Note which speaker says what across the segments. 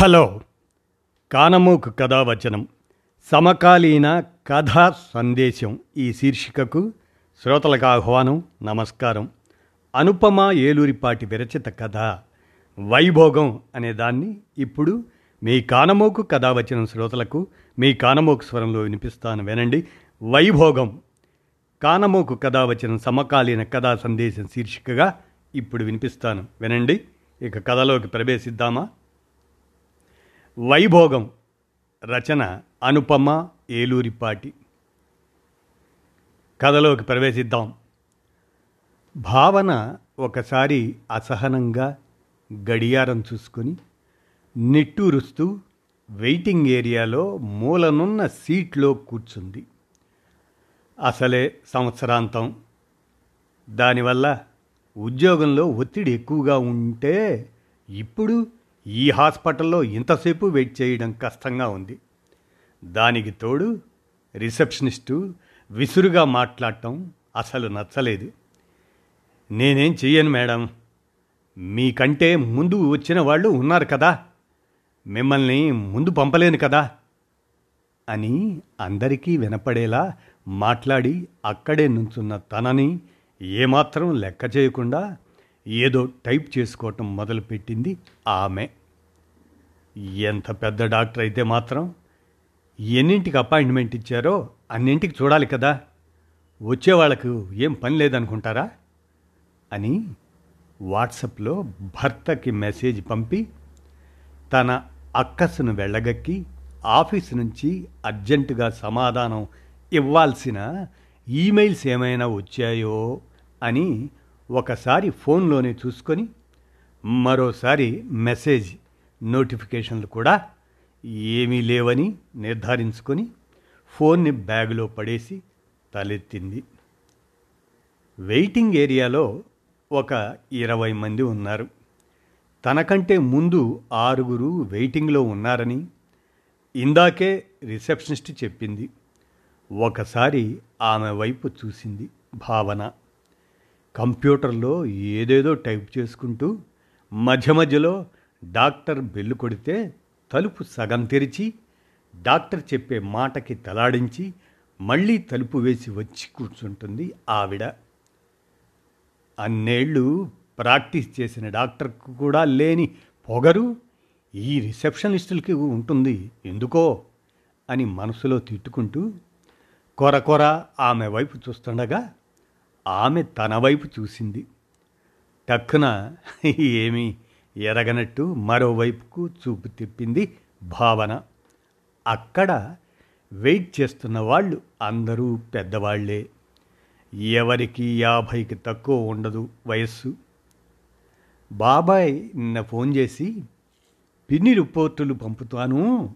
Speaker 1: Hello. కానమూకు కథావచనం. సమకాలీన కథా సందేశం ఈ శీర్షికకు శ్రోతలకు ఆహ్వానం నమస్కారం. అనుపమ ఏలూరిపాటి విరచిత కథ వైభోగం అనే దాన్ని ఇప్పుడు మీ కానమోకు కథావచనం శ్రోతలకు మీ కానమోకు స్వరంలో వినిపిస్తాను వినండి. వైభోగం. కానమోకు కథావచనం సమకాలీన కథా సందేశం శీర్షికగా ఇప్పుడు వినిపిస్తాను వినండి. ఇక కథలోకి ప్రవేశిద్దామా? వైభోగం రచన అనుపమ ఏలూరిపాటి. కథలోకి ప్రవేశిద్దాం. భావన ఒకసారి అసహనంగా గడియారం చూసుకొని నిట్టూరుస్తూ వెయిటింగ్ ఏరియాలో మూలనున్న సీట్లో కూర్చుంది. అసలే సంవత్సరాంతం. దానివల్ల ఉద్యోగంలో ఒత్తిడి ఎక్కువగా ఉంటే ఇప్పుడు ఈ హాస్పిటల్లో ఇంతసేపు వెయిట్ చేయడం కష్టంగా ఉంది. దానికి తోడు రిసెప్షనిస్టు విసురుగా మాట్లాడటం అసలు నచ్చలేదు. నేనేం చెయ్యను మేడం? మీకంటే ముందు వచ్చిన వాళ్ళు ఉన్నారు కదా. మిమ్మల్ని ముందు పంపలేను కదా. అని అందరికీ వినపడేలా మాట్లాడి అక్కడే నుంచున్న తనని ఏమాత్రం లెక్క చేయకుండా ఏదో టైప్ చేసుకోవటం మొదలుపెట్టింది ఆమె. ఎంత పెద్ద డాక్టర్ అయితే మాత్రం ఎన్నింటికి అపాయింట్మెంట్ ఇచ్చారో అన్నింటికి చూడాలి కదా. వచ్చే వాళ్ళకు ఏం పని లేదనుకుంటారా? అని వాట్సాప్లో భర్తకి మెసేజ్ పంపి తన అక్కసును వెళ్ళగక్కి ఆఫీస్ నుంచి అర్జెంటుగా సమాధానం ఇవ్వాల్సిన ఈమెయిల్స్ ఏమైనా వచ్చాయో అని ఒకసారి ఫోన్లోనే చూసుకొని మరోసారి మెసేజ్ నోటిఫికేషన్లు కూడా ఏమీ లేవని నిర్ధారించుకొని ఫోన్ని బ్యాగులో పడేసి తలెత్తింది. వెయిటింగ్ ఏరియాలో ఒక ఇరవై మంది ఉన్నారు. తనకంటే ముందు ఆరుగురు వెయిటింగ్లో ఉన్నారని ఇందాకే రిసెప్షనిస్ట్ చెప్పింది. ఒకసారి ఆమె వైపు చూసింది భావన. కంప్యూటర్లో ఏదేదో టైప్ చేసుకుంటూ మధ్య మధ్యలో డాక్టర్ బెల్లు కొడితే తలుపు సగం తెరిచి డాక్టర్ చెప్పే మాటకి తలాడించి మళ్ళీ తలుపు వేసి వచ్చి కూర్చుంటుంది ఆవిడ. అన్నేళ్ళు ప్రాక్టీస్ చేసిన డాక్టర్కు కూడా లేని పొగరు ఈ రిసెప్షనిస్టులకి ఉంటుంది ఎందుకో అని మనసులో తిట్టుకుంటూ కొర కొర ఆమె వైపు చూస్తుండగా ఆమె తన వైపు చూసింది. టక్కున ఏమీ ఎరగనట్టు మరోవైపుకు చూపు తిప్పింది భావన. అక్కడ వెయిట్ చేస్తున్న వాళ్ళు అందరూ పెద్దవాళ్ళే. ఎవరికి యాభైకి తక్కువ ఉండదు వయస్సు. బాబాయ్ నిన్న ఫోన్ చేసి పిన్ని రిపోర్టులు పంపుతాను.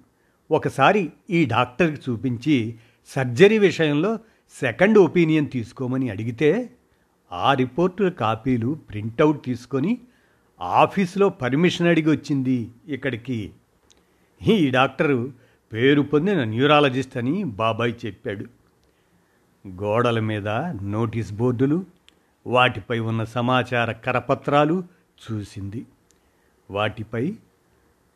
Speaker 1: ఒకసారి ఈ డాక్టర్కి చూపించి సర్జరీ విషయంలో సెకండ్ ఒపీనియన్ తీసుకోమని అడిగితే ఆ రిపోర్టుల కాపీలు ప్రింటౌట్ తీసుకొని ఆఫీసులో పర్మిషన్ అడిగి వచ్చింది ఇక్కడికి. ఈ డాక్టరు పేరు పొందిన న్యూరాలజిస్ట్ అని బాబాయ్ చెప్పాడు. గోడల మీద నోటీస్ బోర్డులు వాటిపై ఉన్న సమాచార కరపత్రాలు చూసింది. వాటిపై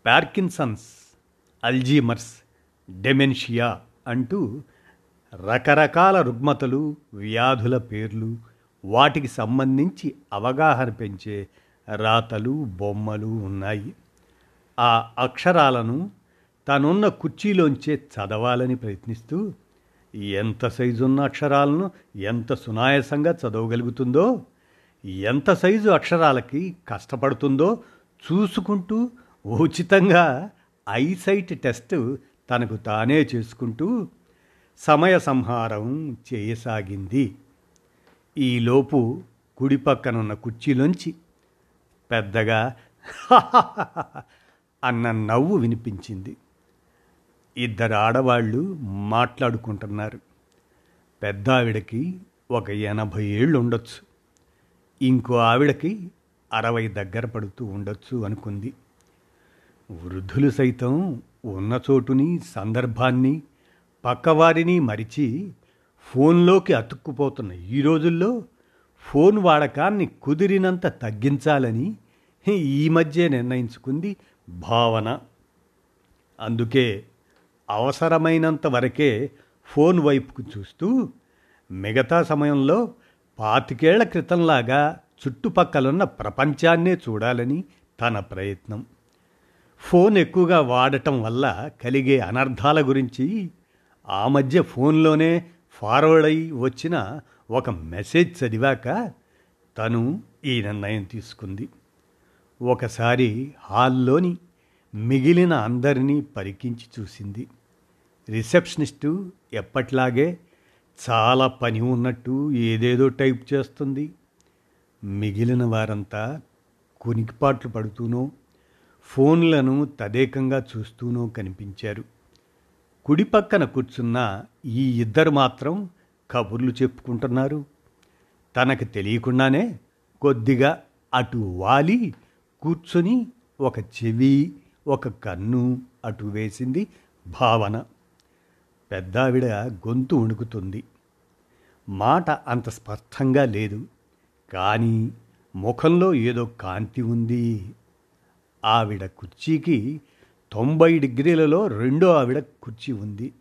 Speaker 1: పార్కిన్సన్స్ అల్జీమర్స్ డెమెన్షియా అంటూ రకరకాల రుగ్మతలు వ్యాధుల పేర్లు వాటికి సంబంధించి అవగాహన పెంచే రాతలు బొమ్మలు ఉన్నాయి. ఆ అక్షరాలను తనున్న కుర్చీలోంచే చదవాలని ప్రయత్నిస్తూ ఎంత సైజున్న అక్షరాలను ఎంత సునాయాసంగా చదవగలుగుతుందో ఎంత సైజు అక్షరాలకి కష్టపడుతుందో చూసుకుంటూ ఉచితంగా ఐసైట్ టెస్ట్ తనకు తానే చేసుకుంటూ సమయ సంహారం చేయసాగింది ఈలోపు కుడి పక్కనున్న కుర్చీలోంచి పెద్దగా అన్న నవ్వు వినిపించింది. ఇద్దరు ఆడవాళ్ళు మాట్లాడుకుంటున్నారు. పెద్ద ఆవిడకి ఒక ఎనభై ఏళ్ళు ఉండొచ్చు ఇంకో ఆవిడకి అరవై దగ్గర పడుతూ ఉండొచ్చు అనుకుంది. వృద్ధులు సైతం ఉన్న చోటుని సందర్భాన్ని పక్కవారిని మరిచి ఫోన్లోకి అతుక్కుపోతున్న ఈ రోజుల్లో ఫోన్ వాడకాన్ని కుదిరినంత తగ్గించాలని ఈ మధ్య నిర్ణయించుకుంది భావన. అందుకే అవసరమైనంత వరకే ఫోన్ వైపుకు చూస్తూ మిగతా సమయంలో పాతికేళ్ళ క్రితంలాగా చుట్టుపక్కలున్న ప్రపంచాన్నే చూడాలని తన ప్రయత్నం. ఫోన్ ఎక్కువగా వాడటం వల్ల కలిగే అనర్థాల గురించి ఆ మధ్య ఫోన్లోనే ఫార్వర్డ్ అయి వచ్చిన ఒక మెసేజ్ చదివాక తను ఈ నిర్ణయం తీసుకుంది. ఒకసారి హాల్లోని మిగిలిన అందరినీ పరికించి చూసింది. రిసెప్షనిస్టు ఎప్పట్లాగే చాలా పని ఉన్నట్టు ఏదేదో టైప్ చేస్తుంది. మిగిలిన వారంతా కునికిపాట్లు పడుతూనో ఫోన్లను తదేకంగా చూస్తూనో కనిపించారు. కుడి పక్కన కూర్చున్న ఈ ఇద్దరు మాత్రం కబుర్లు చెప్పుకుంటున్నారు. తనకు తెలియకుండానే కొద్దిగా అటు వాలి కూర్చొని ఒక చెవి ఒక కన్ను అటు వేసింది భావన. పెద్దావిడ గొంతు వణుకుతుంది. మాట అంత స్పష్టంగా లేదు. కానీ ముఖంలో ఏదో కాంతి ఉంది. ఆవిడ కుర్చీకి తొంభై డిగ్రీలలో రెండో ఆవిడ కుర్చీ ఉంది.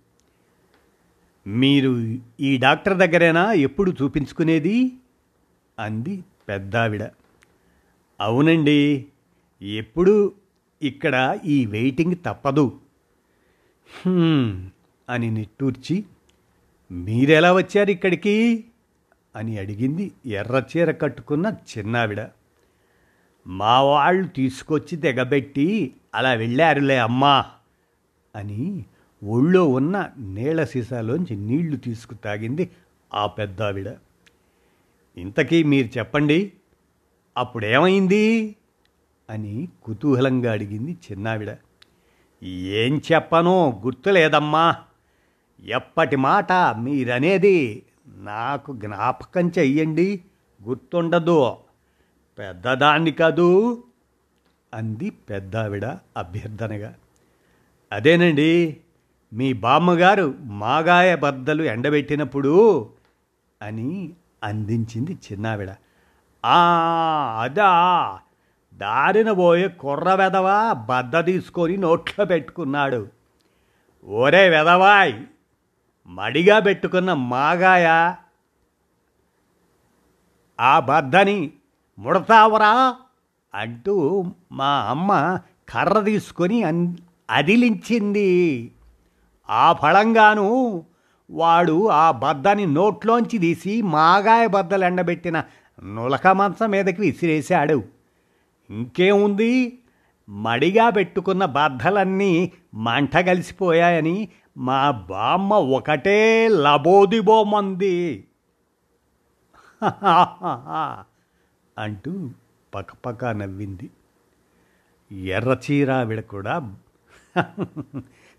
Speaker 1: మీరు ఈ డాక్టర్ దగ్గరేనా? ఎప్పుడు చూపించుకునేది? అంది పెద్దావిడ. అవునండి ఎప్పుడు ఇక్కడ ఈ వెయిటింగ్ తప్పదు. అని నిట్టూర్చి మీరెలా వచ్చారు ఇక్కడికి? అని అడిగింది ఎర్రచీర కట్టుకున్న చిన్నావిడ. మా వాళ్ళు తీసుకొచ్చి తెగబెట్టి అలా వెళ్ళారులే అమ్మా అని ఒళ్ళో ఉన్న నీళ్ళ సీసాలోంచి నీళ్ళు తీసుకు తాగింది ఆ పెద్దావిడ. ఇంతకీ మీరు చెప్పండి అప్పుడేమైంది? అని కుతూహలంగా అడిగింది చిన్నావిడ. ఏం చెప్పనో గుర్తులేదమ్మా. ఎప్పటి మాట మీరనేది నాకు జ్ఞాపకం చెయ్యండి గుర్తుండదు. పెద్దదాన్ని కాదు అంది పెద్దావిడ అభ్యర్థనగా. అదేనండి మీ బామ్మగారు మాగాయ బద్దలు ఎండబెట్టినప్పుడు అని అందించింది చిన్నావిడ. ఆ అదా దారిన పోయే కుర్ర వెదవా బద్ద తీసుకొని నోట్లో పెట్టుకున్నాడు. ఒరే వెదవాయ్ మడిగా పెట్టుకున్న మాగాయ ఆ బద్దని ముడతావరా? అంటూ మా అమ్మ కర్ర తీసుకొని అన్ అదిలించింది. ఆ ఫలంగాను వాడు ఆ బద్దని నోట్లోంచి తీసి మాగాయ బద్దలు ఎండబెట్టిన నులక మంచం మీదకి విసిరేశాడు. ఇంకేముంది? మడిగా పెట్టుకున్న బద్దలన్నీ మంట కలిసిపోయాయని మా బామ్మ ఒకటే లబోదిబోమంది. అంటూ పకపక నవ్వింది. ఎర్రచీరావిడ కూడా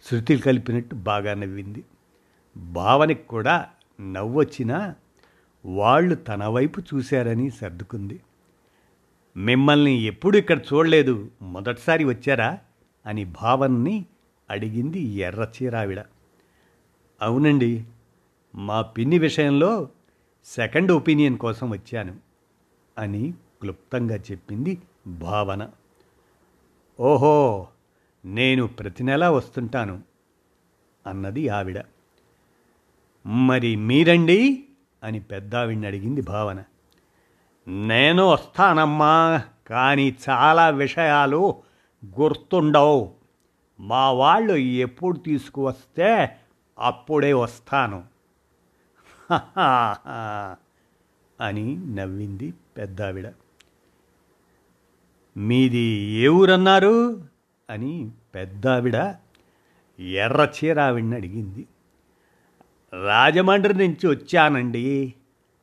Speaker 1: శృతులు కలిపినట్టు బాగా నవ్వింది. భావనకి కూడా నవ్వొచ్చినా వాళ్ళు తన వైపు చూశారని సర్దుకుంది. మిమ్మల్ని ఎప్పుడు ఇక్కడ చూడలేదు మొదటిసారి వచ్చారా అని భావన్ని అడిగింది ఎర్రచీరావిడ అవునండి మా పిన్ని విషయంలో సెకండ్ ఒపీనియన్ కోసం వచ్చాను అని క్లుప్తంగా చెప్పింది భావన. ఓహో నేను ప్రతి నెల వస్తుంటాను అన్నది ఆవిడ. మరి మీరండి అని పెద్దావిడిని అడిగింది భావన. నేను వస్తానమ్మా కానీ చాలా విషయాలు గుర్తుండవు. మా వాళ్ళు ఎప్పుడు తీసుకువస్తే అప్పుడే వస్తాను. అని నవ్వింది పెద్దావిడ. మీది ఏ ఊరన్నారు? అని పెద్ద ఆవిడ ఎర్ర ఆవిడని అడిగింది. రాజమండ్రి నుంచి వచ్చానండి.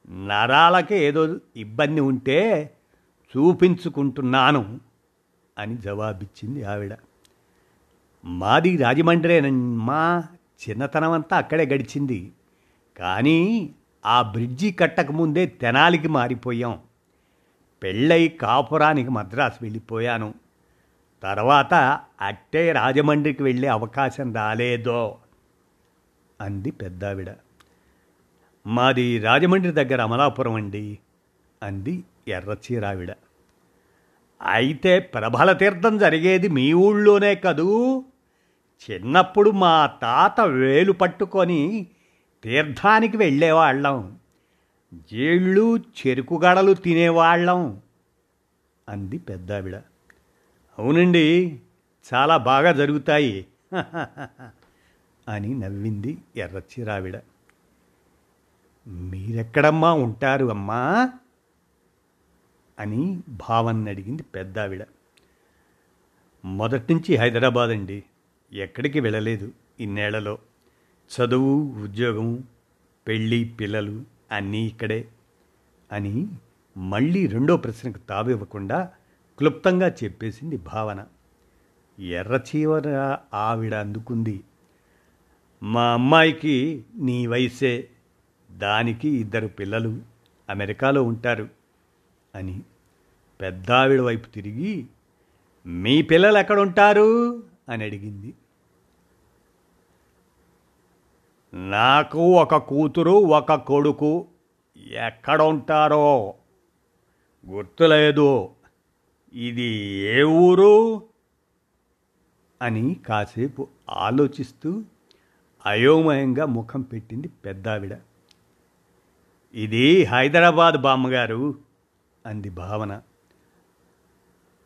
Speaker 1: నరాలకే ఏదో ఇబ్బంది ఉంటే చూపించుకుంటున్నాను అని జవాబిచ్చింది ఆవిడ. మాది రాజమండ్రేనమ్మా చిన్నతనం అంతా అక్కడే గడిచింది. కానీ ఆ బ్రిడ్జి కట్టకముందే తెనాలికి మారిపోయాం. పెళ్ళై కాపురానికి మద్రాసు వెళ్ళిపోయాను. తర్వాత అట్టే రాజమండ్రికి వెళ్ళే అవకాశం రాలేదో అంది పెద్దావిడ. మాది రాజమండ్రి దగ్గర అమలాపురం అండి అంది ఎర్రచీరావిడ. అయితే ప్రభల తీర్థం జరిగేది మీ ఊళ్ళోనే కదూ? చిన్నప్పుడు మా తాత వేలు పట్టుకొని తీర్థానికి వెళ్ళేవాళ్ళం. జేళ్ళు చెరుకు గడలు తినేవాళ్ళం అంది పెద్దావిడ. అవునండి చాలా బాగా జరుగుతాయి. అని నవ్వింది ఎర్రచిరావిడ. మీరెక్కడమ్మా ఉంటారు అమ్మా? అని భావన్ని అడిగింది పెద్దావిడ. మొదటి నుంచి హైదరాబాద్ అండి ఎక్కడికి వెళ్ళలేదు ఇన్నేళ్ళలో. చదువు ఉద్యోగం పెళ్ళి పిల్లలు అన్నీ ఇక్కడే అని మళ్ళీ రెండో ప్రశ్నకు తావివ్వకుండా క్లుప్తంగా చెప్పేసింది భావన. ఎర్రచీవర ఆవిడ అందుకుంది. మా అమ్మాయికి నీ వయసే దానికి ఇద్దరు పిల్లలు అమెరికాలో ఉంటారు అని పెద్దావిడ వైపు తిరిగి మీ పిల్లలు ఎక్కడుంటారు? అని అడిగింది. నాకు ఒక కూతురు ఒక కొడుకు. ఎక్కడ ఉంటారో గుర్తులేదు. ఇది ఏ ఊరు? అని కాసేపు ఆలోచిస్తూ అయోమయంగా ముఖం పెట్టింది పెద్దావిడ. ఇది హైదరాబాద్ బామ్మగారు అంది భావన.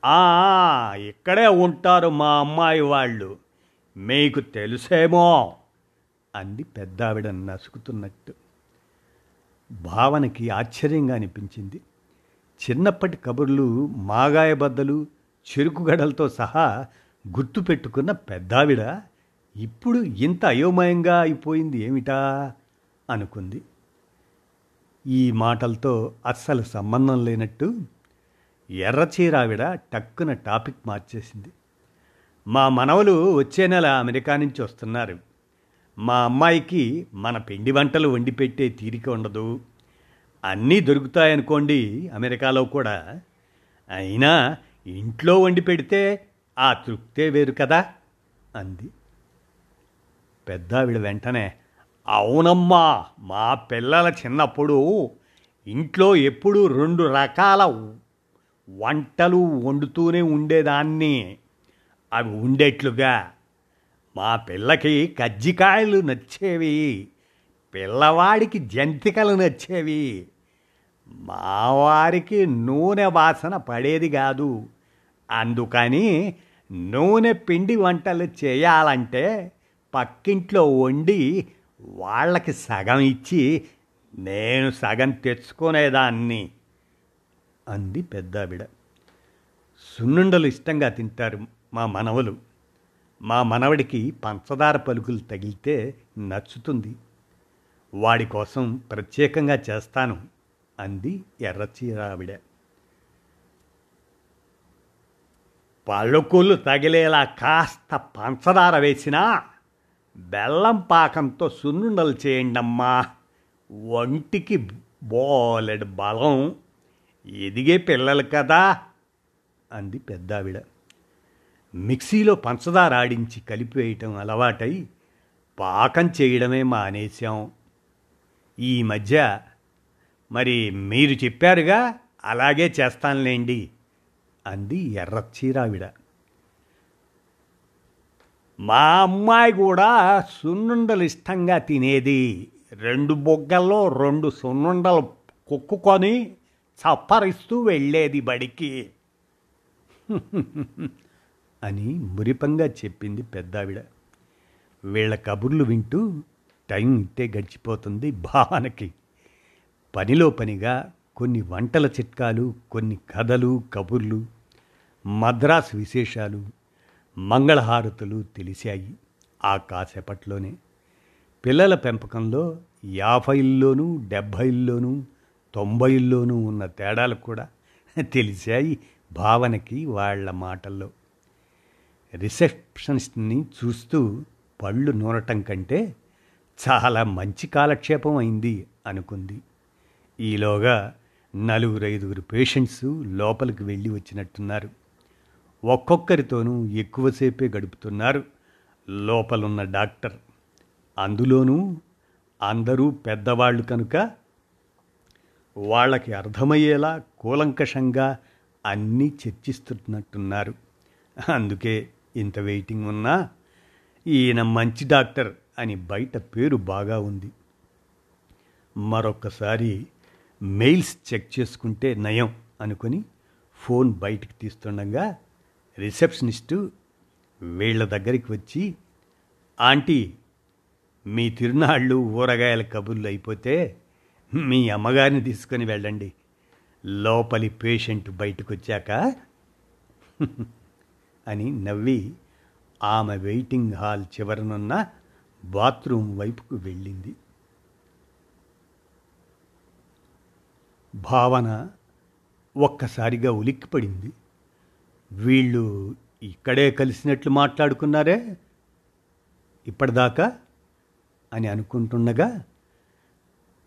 Speaker 1: "ఆ, ఇక్కడే ఉంటారు మా అమ్మాయి వాళ్ళు. మీకు తెలుసేమో. అంది పెద్దావిడ నసుకుతున్నట్టు. భావనకి ఆశ్చర్యంగా అనిపించింది. చిన్నప్పటి కబుర్లు మాగాయబద్దలు చెరుకుగడలతో సహా గుర్తుపెట్టుకున్న పెద్దావిడ ఇప్పుడు ఇంత అయోమయంగా అయిపోయింది ఏమిటా అనుకుంది. ఈ మాటలతో అస్సలు సంబంధం లేనట్టు ఎర్రచీరావిడ టక్కున టాపిక్ మార్చేసింది. మా మనవలు వచ్చే నెల అమెరికా నుంచి వస్తున్నారు. మా అమ్మాయికి మన పిండి వంటలు వండి పెట్టే తీరిక ఉండదు. అన్నీ దొరుకుతాయనుకోండి అమెరికాలో కూడా. అయినా ఇంట్లో వండి పెడితే ఆ తృప్తే వేరు కదా? అంది. పెద్దావిడ వెంటనే అవునమ్మా మా పిల్లల చిన్నప్పుడు ఇంట్లో ఎప్పుడూ రెండు రకాల వంటలు వండుతూనే ఉండేదాన్ని. అవి ఉండేట్లుగా. మా పిల్లకి కజ్జికాయలు నచ్చేవి పిల్లవాడికి జంతికలు నచ్చేవి. మావారికి నూనె వాసన పడేది కాదు. అందుకని నూనె పిండి వంటలు చేయాలంటే పక్కింట్లో వండి వాళ్ళకి సగం ఇచ్చి నేను సగం తెచ్చుకునేదాన్ని అంది పెద్దావిడ. సున్నుండలు ఇష్టంగా తింటారు మా మనవలు. మా మనవడికి పంచదార పలుకులు తగిలితే నచ్చుతుంది. వాడి కోసం ప్రత్యేకంగా చేస్తాను అంది ఎర్రచీరావిడ. పలుకులు తగిలేలా కాస్త పంచదార వేసినా బెల్లం పాకంతో సున్నుండలు చేయండమ్మా. ఒంటికి బోలెడు బలం ఎదిగే పిల్లలు కదా అంది పెద్దావిడ. మిక్సీలో పంచదార ఆడించి కలిపివేయటం అలవాటై పాకం చేయడమే మానేశాం. ఈ మధ్య మరి మీరు చెప్పారుగా అలాగే చేస్తానులేండి అంది ఎర్రచీరావిడ. మా అమ్మాయి కూడా సున్నుండలు ఇష్టంగా తినేది. రెండు బొగ్గల్లో రెండు సున్నుండలు కుక్కుకొని చప్పరిస్తూ వెళ్ళేది బడికి. అని మురిపంగా చెప్పింది పెద్దావిడ. వీళ్ళ కబుర్లు వింటూ టైం ఇట్టే గడిచిపోతుంది భావనకి. పనిలో పనిగా కొన్ని వంటల చిట్కాలు కొన్ని కథలు కబుర్లు మద్రాసు విశేషాలు మంగళహారతులు తెలిసాయి ఆ కాసేపట్లోనే. పిల్లల పెంపకంలో యాభైల్లోనూ డెబ్భైల్లోనూ తొంభైల్లోనూ ఉన్న తేడాలు కూడా తెలిసాయి భావనకి వాళ్ళ మాటల్లో. రిసెప్షనిస్ట్ని చూస్తూ పళ్ళు నూనటం కంటే చాలా మంచి కాలక్షేపం అయింది అనుకుంది. ఈలోగా నలుగురు ఐదుగురు పేషెంట్స్ లోపలికి వెళ్ళి వచ్చినట్టున్నారు. ఒక్కొక్కరితోనూ ఎక్కువసేపే గడుపుతున్నారు లోపలున్న డాక్టర్. అందులోనూ అందరూ పెద్దవాళ్ళు కనుక వాళ్ళకి అర్థమయ్యేలా కూలంకషంగా అన్నీ చర్చిస్తున్నట్టున్నారు. అందుకే ఇంత వెయిటింగ్ ఉన్నా ఈయన మంచి డాక్టర్ అని బయట పేరు బాగా ఉంది. మరొక్కసారి మెయిల్స్ చెక్ చేసుకుంటే నయం అనుకొని ఫోన్ బయటికి తీస్తుండగా రిసెప్షనిస్టు వీళ్ళ దగ్గరికి వచ్చి ఆంటీ మీ తిరునాళ్ళు ఊరగాయల కబుర్లు అయిపోతే మీ అమ్మగారిని తీసుకొని వెళ్ళండి. లోపలి పేషెంట్ బయటకు వచ్చాక అని నవ్వి ఆమె వెయిటింగ్ హాల్ చివరనున్న బాత్రూమ్ వైపుకు వెళ్ళింది. భావన ఒక్కసారిగా ఉలిక్కిపడింది. వీళ్ళు ఇక్కడే కలిసినట్లు మాట్లాడుకున్నారే? ఇప్పటిదాకా? అని అనుకుంటుండగా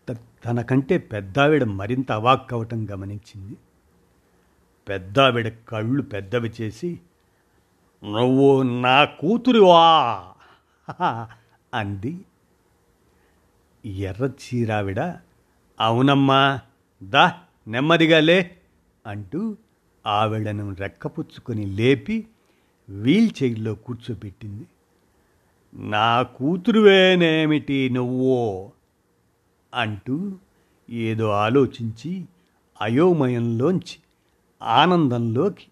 Speaker 1: త- తనకంటే పెద్దావిడ మరింత అవాక్కవటం గమనించింది. పెద్దావిడ కళ్ళు పెద్దవి చేసి నువ్వు నా కూతురివా? అంది. ఎర్ర చీరావిడ అవునమ్మా దా నెమ్మదిగా లే అంటూ ఆవిడను రెక్కపుచ్చుకొని లేపి వీల్ చైర్లో కూర్చోబెట్టింది. నా కూతురువేనేమిటి నువ్వో? అంటూ ఏదో ఆలోచించి అయోమయంలోంచి ఆనందంలోకి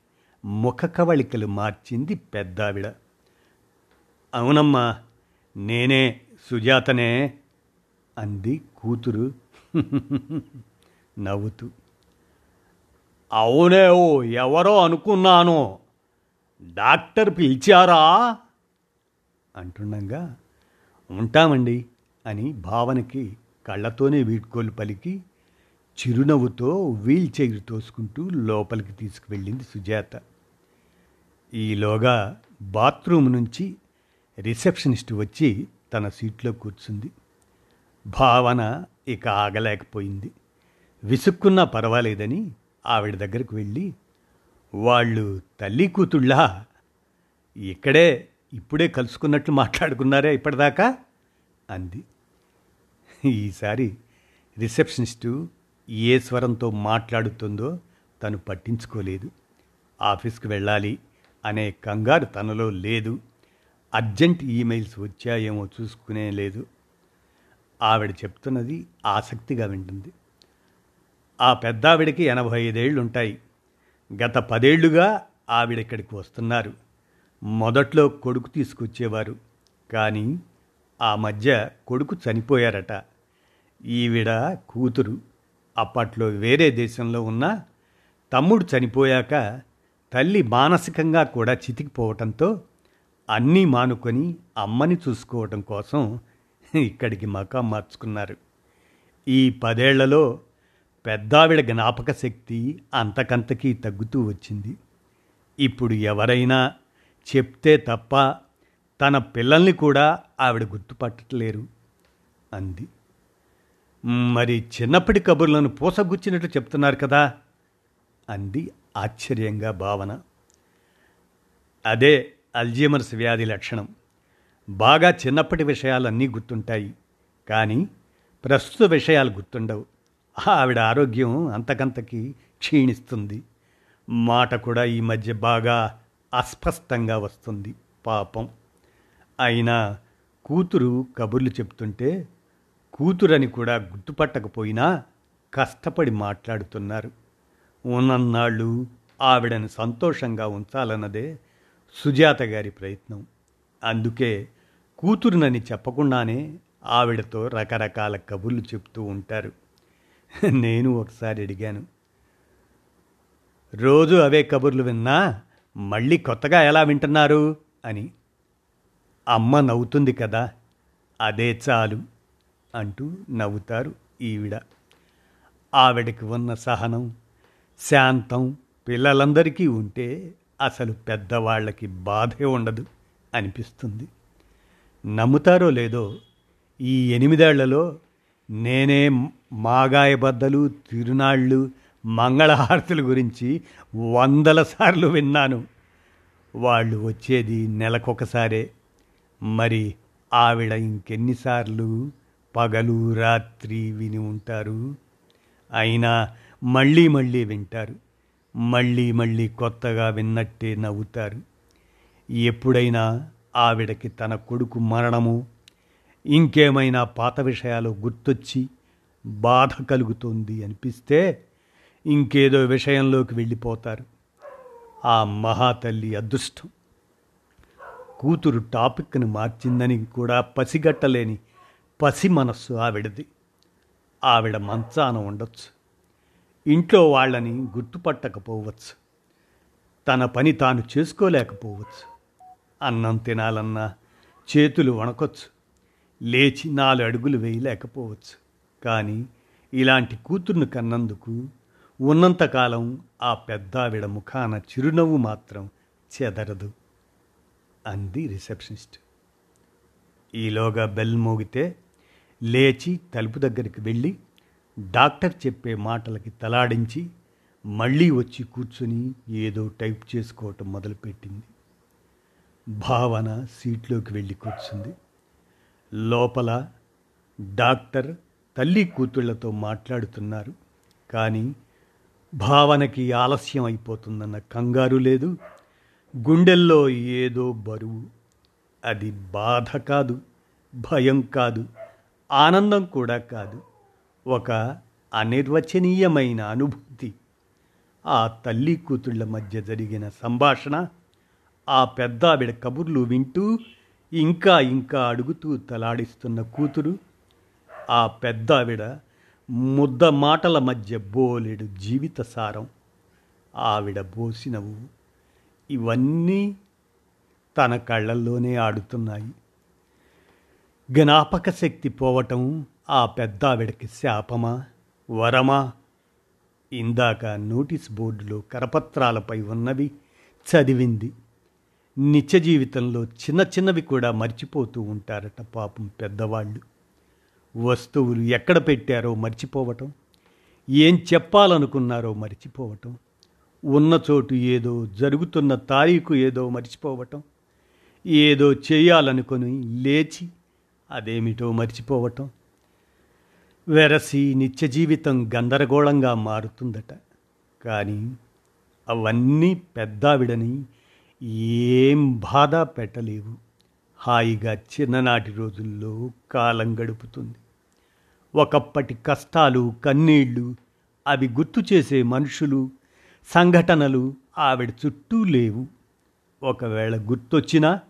Speaker 1: ముఖ కవళికలు మార్చింది పెద్దావిడ. అవునమ్మా నేనే సుజాతనే అంది కూతురు. నవ్వుతూ. అవునే ఓ ఎవరో అనుకున్నాను. డాక్టర్ పిలిచారా? అంటుండగా ఉంటామండి అని భావనకి కళ్ళతోనే వీడ్కోలు పలికి చిరునవ్వుతో వీల్ చైర్ తోసుకుంటూ లోపలికి తీసుకువెళ్ళింది సుజాత. ఈలోగా బాత్రూమ్ నుంచి రిసెప్షనిస్ట్ వచ్చి తన సీట్లో కూర్చుంది. భావన ఇక ఆగలేకపోయింది. విసుక్కున్నా పర్వాలేదని ఆవిడ దగ్గరకు వెళ్ళి వాళ్ళు తల్లి కూతుళ్ళా? ఇక్కడే ఇప్పుడే కలుసుకున్నట్లు మాట్లాడుకున్నారే ఇప్పటిదాకా? అంది. ఈసారి రిసెప్షనిస్టు ఏ స్వరంతో మాట్లాడుతుందో తను పట్టించుకోలేదు. ఆఫీస్కి వెళ్ళాలి అనే కంగారు తనలో లేదు. అర్జెంట్ ఈమెయిల్స్ వచ్చాయేమో చూసుకునే లేదు. ఆవిడ చెప్తున్నది ఆసక్తిగా వింటుంది. ఆ పెద్దావిడకి ఎనభై ఐదేళ్ళు ఉంటాయి గత పదేళ్ళుగా ఆవిడ ఇక్కడికి వస్తున్నారు. మొదట్లో కొడుకు తీసుకొచ్చేవారు. కానీ ఆ మధ్య కొడుకు చనిపోయారట. ఈవిడ కూతురు. అప్పట్లో వేరే దేశంలో ఉన్న తమ్ముడు చనిపోయాక తల్లి మానసికంగా కూడా చితికిపోవటంతో అన్నీ మానుకొని అమ్మని చూసుకోవటం కోసం ఇక్కడికి మకాం మార్చుకున్నారు. ఈ పదేళ్ళలో పెద్దావిడ జ్ఞాపక శక్తి అంతకంతకీ తగ్గుతూ వచ్చింది. ఇప్పుడు ఎవరైనా చెప్తే తప్ప తన పిల్లల్ని కూడా ఆవిడ గుర్తుపట్టలేరు అంది. మరి చిన్నప్పటి కబుర్లను పూసగుచ్చినట్లు చెప్తున్నారు కదా అంది ఆశ్చర్యంగా భావన. అదే అల్జీమర్స్ వ్యాధి లక్షణం. బాగా చిన్నప్పటి విషయాలన్నీ గుర్తుంటాయి. కానీ ప్రస్తుత విషయాలు గుర్తుండవు. ఆవిడ ఆరోగ్యం అంతకంతకి క్షీణిస్తుంది. మాట కూడా ఈ మధ్య బాగా అస్పష్టంగా వస్తుంది. పాపం. అయినా కూతురు కబుర్లు చెప్తుంటే కూతురని కూడా గుర్తుపట్టకపోయినా కష్టపడి మాట్లాడుతున్నారు. ఉన్నన్నాళ్ళు ఆవిడను సంతోషంగా ఉంచాలన్నదే సుజాత గారి ప్రయత్నం. అందుకే కూతురునని చెప్పకుండానే ఆవిడతో రకరకాల కబుర్లు చెప్తూ ఉంటారు. నేను ఒకసారి అడిగాను. రోజు అవే కబుర్లు విన్నా మళ్ళీ కొత్తగా ఎలా వింటున్నారు? అని. అమ్మ నవ్వుతుంది కదా. అదే చాలు. అంటూ నవ్వుతారు ఈవిడ. ఆవిడకి ఉన్న సహనం శాంతం పిల్లలందరికీ ఉంటే అసలు పెద్దవాళ్ళకి బాధే ఉండదు అనిపిస్తుంది. నమ్ముతారో లేదో ఈ ఎనిమిదేళ్ళలో నేనే మాగాయ బద్దలు తిరునాళ్ళు మంగళహారతుల గురించి వందల సార్లు విన్నాను. వాళ్ళు వచ్చేది నెలకొకసారే. మరి ఆవిడ ఇంకెన్నిసార్లు పగలు రాత్రి విని ఉంటారు. అయినా మళ్ళీ మళ్ళీ వింటారు. మళ్ళీ మళ్ళీ కొత్తగా విన్నట్టే నవ్వుతారు. ఎప్పుడైనా ఆవిడకి తన కొడుకు మరణము ఇంకేమైనా పాత విషయాలు గుర్తొచ్చి బాధ కలుగుతుంది అనిపిస్తే ఇంకేదో విషయంలోకి వెళ్ళిపోతారు. ఆ మహాతల్లి అదృష్టం. కూతురు టాపిక్ను మార్చిందని కూడా పసిగట్టలేని పసి మనస్సు ఆవిడది. ఆవిడ మంచాన ఉండొచ్చు. ఇంట్లో వాళ్ళని గుర్తుపట్టకపోవచ్చు. తన పని తాను చేసుకోలేకపోవచ్చు. అన్నం తినాలన్నా చేతులు వణకొచ్చు. లేచి నాలుగు అడుగులు వేయలేకపోవచ్చు. కానీ ఇలాంటి కూతుర్ను కన్నందుకు ఉన్నంతకాలం ఆ పెద్దావిడ ముఖాన చిరునవ్వు మాత్రం చెదరదు అంది రిసెప్షనిస్ట్. ఈలోగా బెల్ మోగితే లేచి తలుపు దగ్గరికి వెళ్ళి డాక్టర్ చెప్పే మాటలకి తలాడించి మళ్ళీ వచ్చి కూర్చుని ఏదో టైప్ చేసుకోవటం మొదలుపెట్టింది. భావన సీట్లోకి వెళ్ళి కూర్చుంది. లోపల డాక్టర్ తల్లి కూతుళ్ళతో మాట్లాడుతున్నారు. కానీ భావనకి ఆలస్యం అయిపోతుందన్న కంగారు లేదు. గుండెల్లో ఏదో బరువు. అది బాధ కాదు భయం కాదు. ఆనందం కూడా కాదు. ఒక అనిర్వచనీయమైన అనుభూతి. ఆ తల్లి కూతుళ్ళ మధ్య జరిగిన సంభాషణ ఆ పెద్ద ఆవిడ కబుర్లు వింటూ ఇంకా ఇంకా అడుగుతూ తలాడిస్తున్న కూతురు ఆ పెద్ద ఆవిడ ముద్ద మాటల మధ్య బోలెడు జీవిత సారం. ఆవిడ బోసినవు ఇవన్నీ తన కళ్ళల్లోనే ఆడుతున్నాయి. జ్ఞాపక శక్తి పోవటం ఆ పెద్దావిడకి శాపమా? వరమా? ఇందాక నోటీస్ బోర్డులో కరపత్రాలపై ఉన్నవి చదివింది. నిత్య జీవితంలో చిన్న చిన్నవి కూడా మర్చిపోతూ ఉంటారట పాపం పెద్దవాళ్ళు. వస్తువులు ఎక్కడ పెట్టారో మర్చిపోవటం. ఏం చెప్పాలనుకున్నారో మర్చిపోవటం. ఉన్న చోటు ఏదో జరుగుతున్న తారీఖు ఏదో మర్చిపోవటం. ఏదో చేయాలనుకుని లేచి అదేమిటో మర్చిపోవటం? వెరసి నిత్య జీవితం గందరగోళంగా మారుతుందట. కానీ అవన్నీ పెద్దావిడని ఏం బాధ పెట్టలేవు. హాయిగా చిన్ననాటి రోజుల్లో కాలం గడుపుతుంది. ఒకప్పటి కష్టాలు కన్నీళ్ళు అవి గుర్తు చేసే మనుషులు సంఘటనలు ఆవిడ చుట్టూ లేవు. ఒకవేళ గుర్తొచ్చినా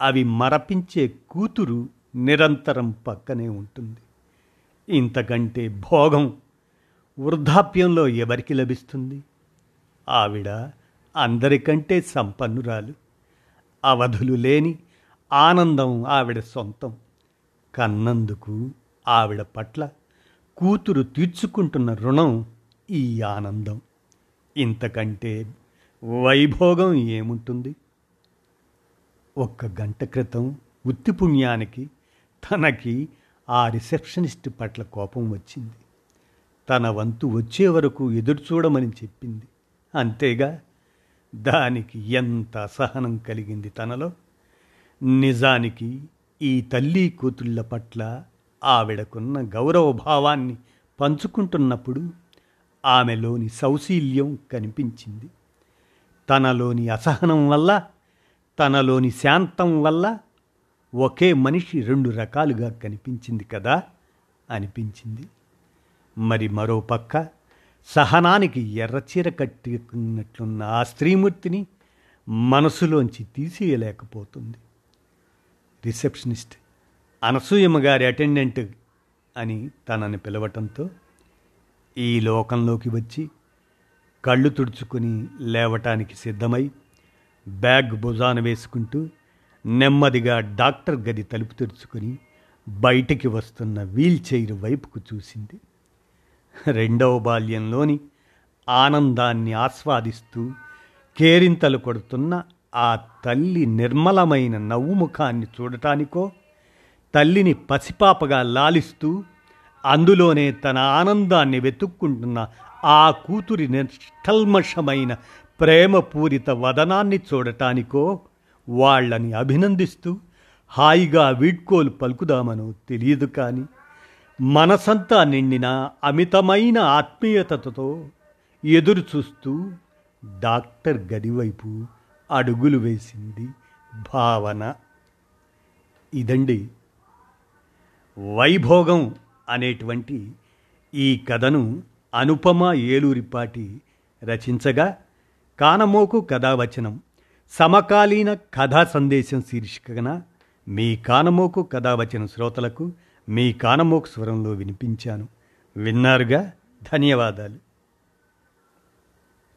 Speaker 1: అవి మరపించే కూతురు నిరంతరం పక్కనే ఉంటుంది. ఇంతకంటే భోగం వృద్ధాప్యంలో ఎవరికి లభిస్తుంది? ఆవిడ అందరికంటే సంపన్నురాలు. అవధులు లేని ఆనందం ఆవిడ సొంతం. కన్నందుకు ఆవిడ పట్ల కూతురు తీర్చుకుంటున్న రుణం ఈ ఆనందం. ఇంతకంటే వైభోగం ఏముంటుంది? ఒక్క గంట క్రితం ఉత్తిపుణ్యానికి పుణ్యానికి తనకి ఆ రిసెప్షనిస్ట్ పట్ల కోపం వచ్చింది. తన వంతు వచ్చే వరకు ఎదురు చూడమని చెప్పింది. అంతేగా దానికి ఎంత అసహనం కలిగింది తనలో? నిజానికి ఈ తల్లి కూతుళ్ళ పట్ల ఆవిడకున్న గౌరవ భావాన్ని పంచుకుంటున్నప్పుడు ఆమెలోని సౌశీల్యం కనిపించింది. తనలోని అసహనం వల్ల తనలోని శాంతం వల్ల ఒకే మనిషి రెండు రకాలుగా కనిపించింది కదా? అనిపించింది. మరి మరో పక్క సహనానికి ఎర్రచీర కట్టుకున్నట్లున్న ఆ స్త్రీమూర్తిని మనసులోంచి తీసేయలేకపోతుంది రిసెప్షనిస్ట్ అనసూయమ్మ గారి అటెండెంట్ అని తనని పిలవటంతో ఈ లోకంలోకి వచ్చి కళ్ళు తుడుచుకొని లేవటానికి సిద్ధమై బ్యాగ్ భుజాన వేసుకుంటూ నెమ్మదిగా డాక్టర్ గది తలుపు తెరుచుకొని బయటికి వస్తున్న వీల్ చైర్ వైపుకు చూసింది. రెండవ బాల్యంలోని ఆనందాన్ని ఆస్వాదిస్తూ కేరింతలు కొడుతున్న ఆ తల్లి నిర్మలమైన నవ్వు ముఖాన్ని చూడటానికో తల్లిని పసిపాపగా లాలిస్తూ అందులోనే తన ఆనందాన్ని వెతుక్కుంటున్న ఆ కూతురి నిష్కల్మషమైన ప్రేమపూరిత వదనాన్ని చూడటానికో వాళ్ళని అభినందిస్తూ హాయిగా వీడ్కోలు పలుకుదామనో తెలియదు కానీ మనసంతా నిండిన అమితమైన ఆత్మీయతతో ఎదురు చూస్తూ డాక్టర్ గదివైపు అడుగులు వేసింది భావన. ఇదండి వైభోగం అనేటువంటి ఈ కథను అనుపమ ఏలూరిపాటి రచించగా కానమోకు కథావచనం. సమకాలీన కథా సందేశం శీర్షికన మీ కానమోకు కథావచన శ్రోతలకు మీ కానమోకు స్వరంలో వినిపించాను. విన్నారుగా? ధన్యవాదాలు.